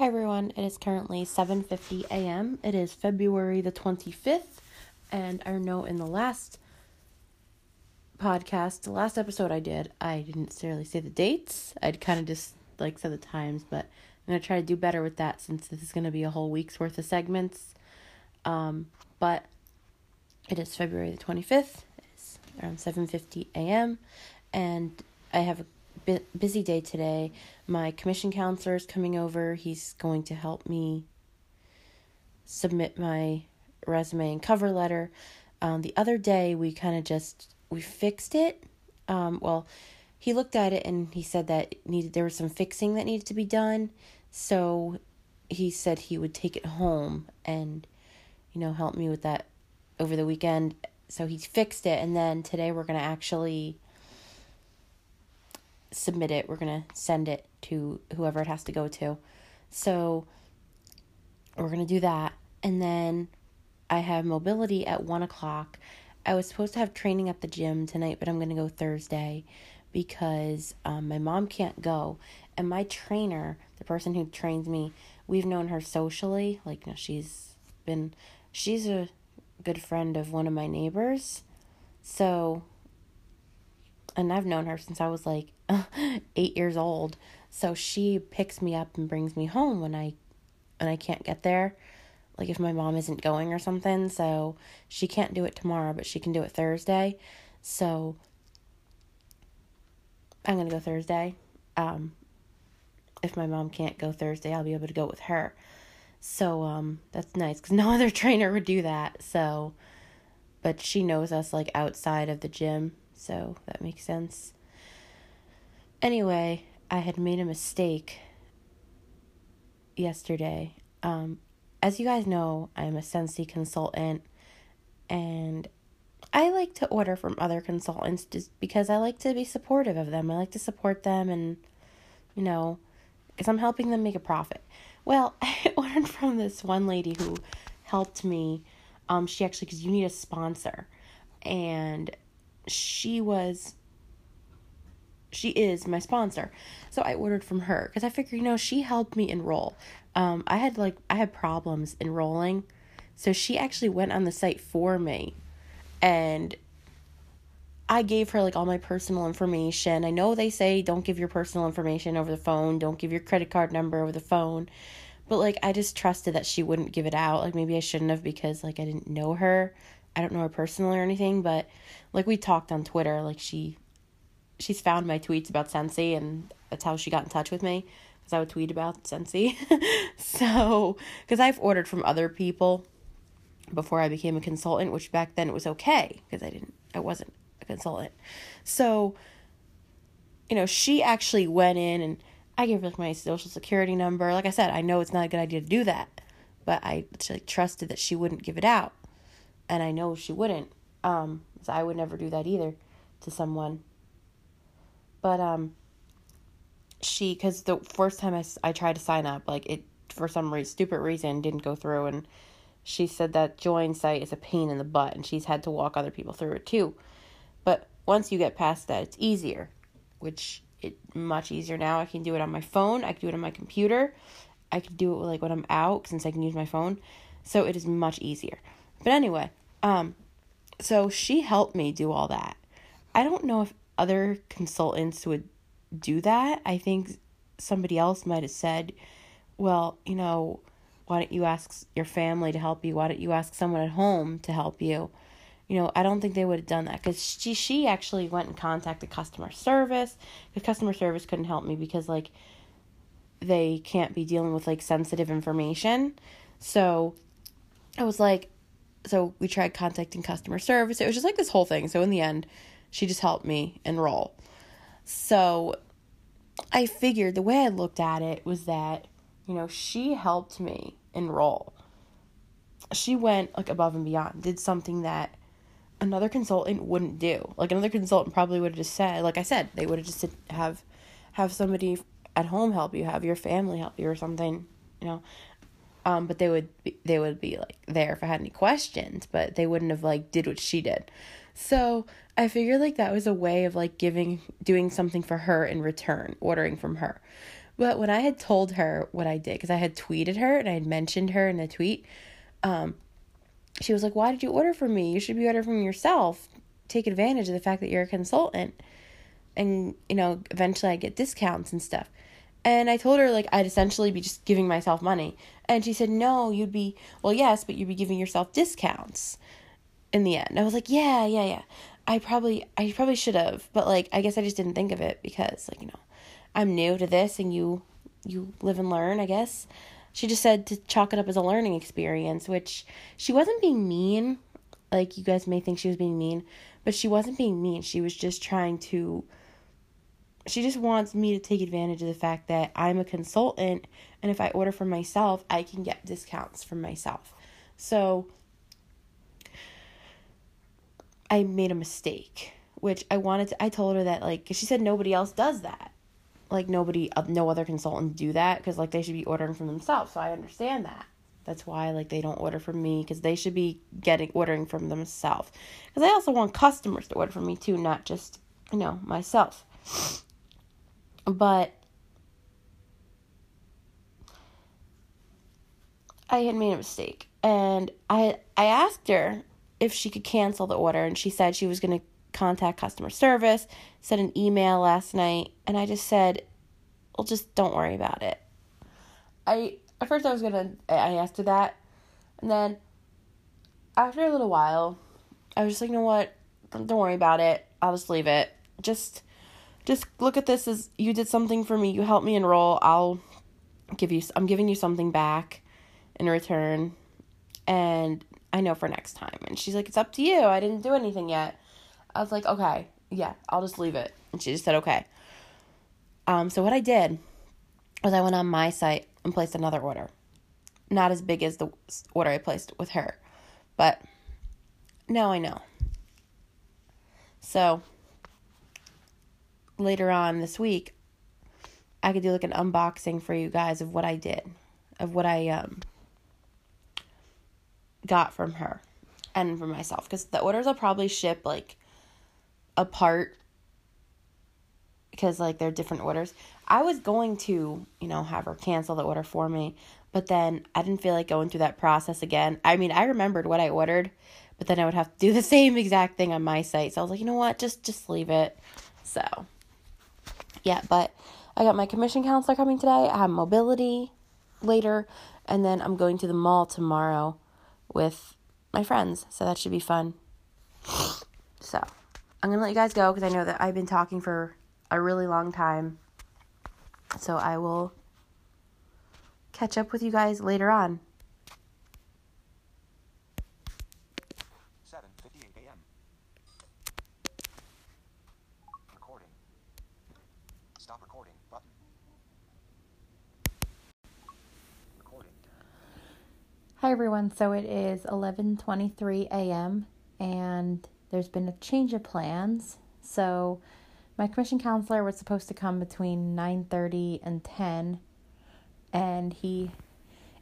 Hi everyone, it is currently 7:50 a.m. It is February the 25th, and I know in the last podcast, the last episode I did, I didn't necessarily say the dates. I'd kind of just like said the times, but I'm going to try to do better with that since this is going to be a whole week's worth of segments. Um, but it is February the 25th. It's around 7:50 a.m. and I have a busy day today. My commission counselor is coming over. He's going to help me submit my resume and cover letter. Um, the other day, we kind of just we fixed it. Um, well, he looked at it and he said that needed there was some fixing that needed to be done. So he said he would take it home and you know help me with that over the weekend. So he fixed it, and then today we're gonna actually submit it. We're going to send it to whoever it has to go to. So we're going to do that. And then I have mobility at one o'clock. I was supposed to have training at the gym tonight, but I'm going to go Thursday because um, my mom can't go. And my trainer, the person who trains me, we've known her socially. Like, you know, she's been, she's a good friend of one of my neighbors. So and I've known her since I was like eight years old. So she picks me up and brings me home when I when I can't get there. Like if my mom isn't going or something. So she can't do it tomorrow, but she can do it Thursday. So I'm gonna go Thursday. Um if my mom can't go Thursday, I'll be able to go with her. So um that's nice cuz no other trainer would do that. So but she knows us like outside of the gym so that makes sense. Anyway, I had made a mistake yesterday. Um, as you guys know, I'm a Scentsy consultant, and I like to order from other consultants just because I like to be supportive of them. I like to support them, and you know, because I'm helping them make a profit. Well, I ordered from this one lady who helped me. Um, she actually, because you need a sponsor, and she was she is my sponsor. So I ordered from her because I figured, you know, she helped me enroll. Um, I had like I had problems enrolling, so she actually went on the site for me, and I gave her like all my personal information. I know they say don't give your personal information over the phone, don't give your credit card number over the phone, but like I just trusted that she wouldn't give it out. Like maybe I shouldn't have because like I didn't know her. I don't know her personally or anything, but like we talked on Twitter, like she she's found my tweets about Scentsy, and that's how she got in touch with me because I would tweet about Scentsy. so, because I've ordered from other people before I became a consultant, which back then it was okay because I didn't I wasn't a consultant. So, you know, she actually went in and I gave her like my social security number. Like I said, I know it's not a good idea to do that, but I like trusted that she wouldn't give it out and I know she wouldn't. Um, so I would never do that either to someone. But um, she, because the first time I, I tried to sign up, like it for some reason, stupid reason, didn't go through, and she said that join site is a pain in the butt, and she's had to walk other people through it too. But once you get past that, it's easier, which it much easier now. I can do it on my phone. I can do it on my computer. I can do it like when I'm out since I can use my phone. So it is much easier. But anyway, um, so she helped me do all that. I don't know if other consultants would do that. I think somebody else might have said, well, you know, why don't you ask your family to help you? Why don't you ask someone at home to help you? You know, I don't think they would have done that because she she actually went and contacted customer service because customer service couldn't help me because like they can't be dealing with like sensitive information. So I was like, so we tried contacting customer service. It was just like this whole thing. So in the end, she just helped me enroll. So I figured the way I looked at it was that, you know, she helped me enroll. She went like above and beyond, did something that another consultant wouldn't do. Like another consultant probably would have just said, like I said, they would have just have have somebody at home help you, have your family help you or something, you know. Um, but they would be, they would be like there if I had any questions, but they wouldn't have like did what she did. So I figured like that was a way of like giving doing something for her in return, ordering from her, But when I had told her what I did, because I had tweeted her and I had mentioned her in a tweet, um, she was like, Why did you order from me? You should be ordering from yourself. Take advantage of the fact that you're a consultant. And, you know, eventually I get discounts and stuff. And I told her, like, I'd essentially be just giving myself money. And she said, No, you'd be, well, yes, but you'd be giving yourself discounts in the end. I was like, Yeah, yeah, yeah. I probably, I probably should have. But, like, I guess I just didn't think of it because, like, you know, I'm new to this and you you live and learn, I guess. She just said to chalk it up as a learning experience, which she wasn't being mean. Like you guys may think she was being mean, but she wasn't being mean. She was just trying to she just wants me to take advantage of the fact that I'm a consultant and if I order for myself, I can get discounts for myself. So I made a mistake, which I wanted to I told her that like she said nobody else does that. Like nobody uh, no other consultant do that because like they should be ordering from themselves so i understand that. That's why like they don't order from me because they should be getting ordering from themselves. Because i also want customers to order from me too not just you know myself. But i had made a mistake and i i asked her if she could cancel the order and she said she was going to contact customer service, sent an email last night, and I just said, well, just don't worry about it. I, at first I was gonna, I asked her that, and then after a little while, I was just like, you know what, don't, don't worry about it, I'll just leave it. Just, just look at this as you did something for me, you helped me enroll, I'll give you, I'm giving you something back in return, and I know for next time. And she's like, it's up to you, I didn't do anything yet. I was like, okay, yeah, I'll just leave it. And she just said, okay. Um, so what I did was I went on my site and placed another order. Not as big as the order I placed with her, but now I know. So later on this week, I could do like an unboxing for you guys of what I did, of what I um got from her and for myself because the orders will probably ship like apart because like they're different orders. I was going to, you know, have her cancel the order for me, but then I didn't feel like going through that process again. I mean, I remembered what I ordered, but then I would have to do the same exact thing on my site. So I was like, you know what? Just just leave it. So yeah, but I got my commission counselor coming today. I have mobility later, and then I'm going to the mall tomorrow with my friends. So that should be fun. So I'm going to let you guys go because I know that I've been talking for a really long time. So I will catch up with you guys later on. 7:58 a.m. Recording. Stop recording button. Recording. Hi everyone. So it is 11:23 a.m. and there's been a change of plans. So my commission counselor was supposed to come between 9:30 and 10 and he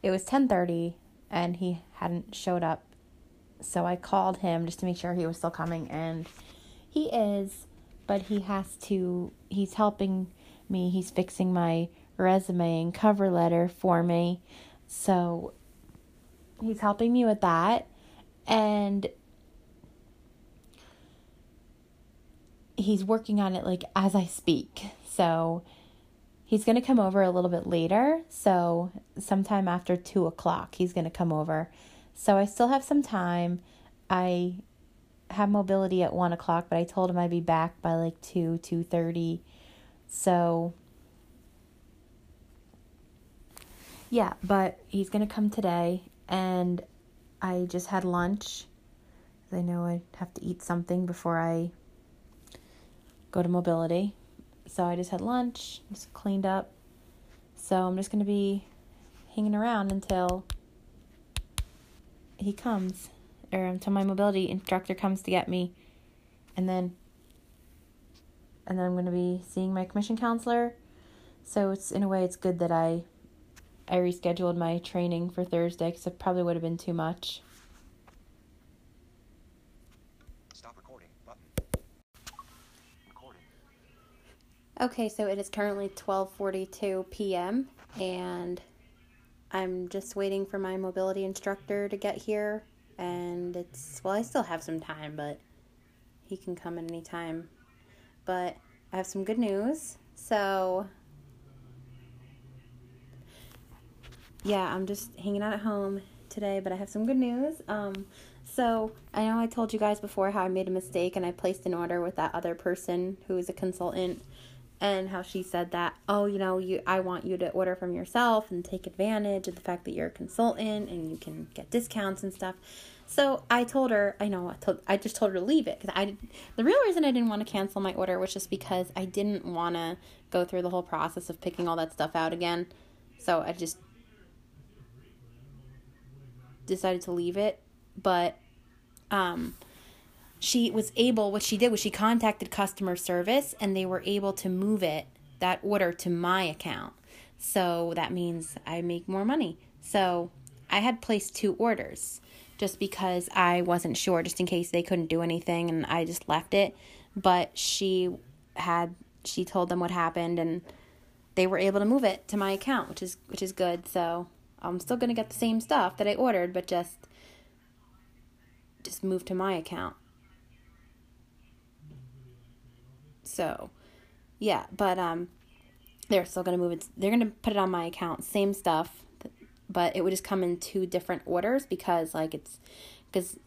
it was 10:30 and he hadn't showed up. So I called him just to make sure he was still coming and he is, but he has to he's helping me. He's fixing my resume and cover letter for me. So he's helping me with that and he's working on it like as I speak. So he's going to come over a little bit later. So sometime after two o'clock, he's going to come over. So I still have some time. I have mobility at one o'clock, but I told him I'd be back by like two, two thirty. So yeah, but he's gonna come today, and I just had lunch. I know I have to eat something before I go to mobility. So I just had lunch, just cleaned up. So I'm just going to be hanging around until he comes or until my mobility instructor comes to get me. And then and then I'm going to be seeing my commission counselor. So it's in a way it's good that I I rescheduled my training for Thursday cuz it probably would have been too much. Okay, so it is currently 12:42 p.m. and I'm just waiting for my mobility instructor to get here and it's well, I still have some time, but he can come at any time. But I have some good news. So yeah, I'm just hanging out at home today, but I have some good news. Um so I know I told you guys before how I made a mistake and I placed an order with that other person who is a consultant and how she said that oh you know you I want you to order from yourself and take advantage of the fact that you're a consultant and you can get discounts and stuff. So I told her I know I told I just told her to leave it because I the real reason I didn't want to cancel my order was just because I didn't want to go through the whole process of picking all that stuff out again. So I just decided to leave it, but um she was able what she did was she contacted customer service and they were able to move it that order to my account. So that means i make more money. So i had placed two orders just because i wasn't sure just in case they couldn't do anything and i just left it. But she had she told them what happened and they were able to move it to my account which is which is good. So i'm still going to get the same stuff that i ordered but just just move to my account So, yeah, but um, they're still gonna move it. They're gonna put it on my account, same stuff, but it would just come in two different orders because like it's because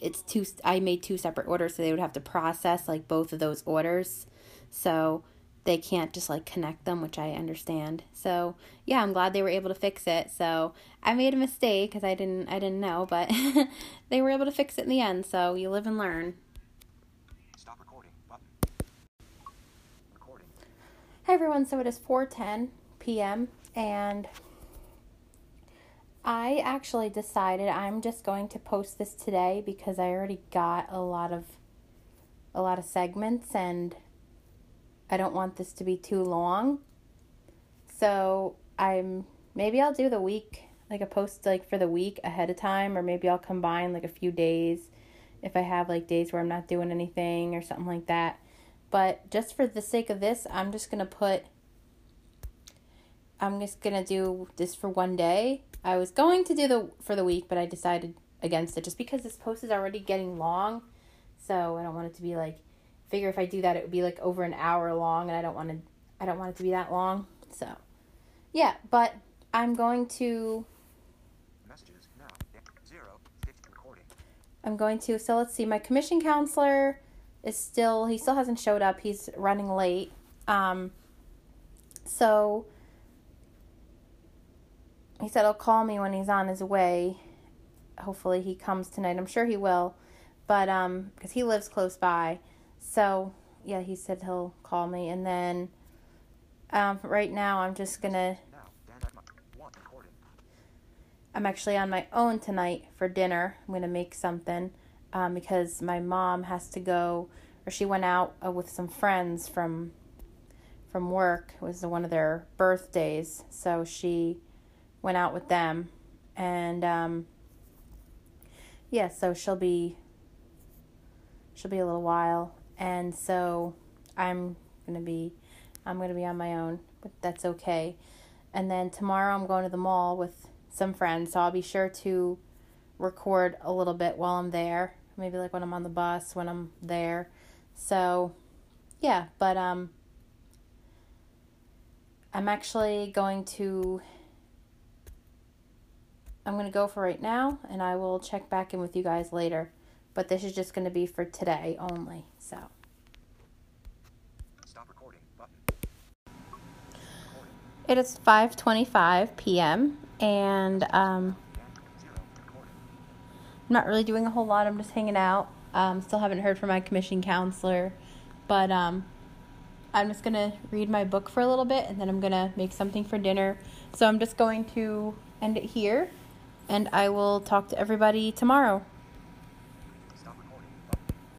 it's two. I made two separate orders, so they would have to process like both of those orders. So they can't just like connect them, which I understand. So yeah, I'm glad they were able to fix it. So I made a mistake because I didn't I didn't know, but they were able to fix it in the end. So you live and learn. stop recording Hi everyone, so it is 4:10 p.m. and I actually decided I'm just going to post this today because I already got a lot of a lot of segments and I don't want this to be too long. So, I'm maybe I'll do the week like a post like for the week ahead of time or maybe I'll combine like a few days if I have like days where I'm not doing anything or something like that but just for the sake of this, I'm just going to put, I'm just going to do this for one day. I was going to do the for the week, but I decided against it just because this post is already getting long. So I don't want it to be like, figure if I do that, it would be like over an hour long, and I don't want to, I don't want it to be that long. So, yeah, but I'm going to. Messages now. Zero. Recording. I'm going to. So let's see. My commission counselor is still he still hasn't showed up. He's running late. Um, so he said he'll call me when he's on his way. Hopefully he comes tonight. I'm sure he will, but um, because he lives close by. So yeah, he said he'll call me, and then um, right now I'm just gonna. I'm actually on my own tonight for dinner. I'm gonna make something um, because my mom has to go, or she went out uh, with some friends from from work. It was one of their birthdays, so she went out with them, and um, yeah, so she'll be she'll be a little while, and so I'm gonna be I'm gonna be on my own, but that's okay. And then tomorrow I'm going to the mall with some friends, so I'll be sure to record a little bit while I'm there maybe like when I'm on the bus, when I'm there. So, yeah, but um I'm actually going to I'm going to go for right now and I will check back in with you guys later. But this is just going to be for today only. So Stop recording button. It is 5:25 p.m. and um I'm not really doing a whole lot. I'm just hanging out. Um, still haven't heard from my commission counselor, but um, I'm just gonna read my book for a little bit and then I'm gonna make something for dinner. So I'm just going to end it here, and I will talk to everybody tomorrow.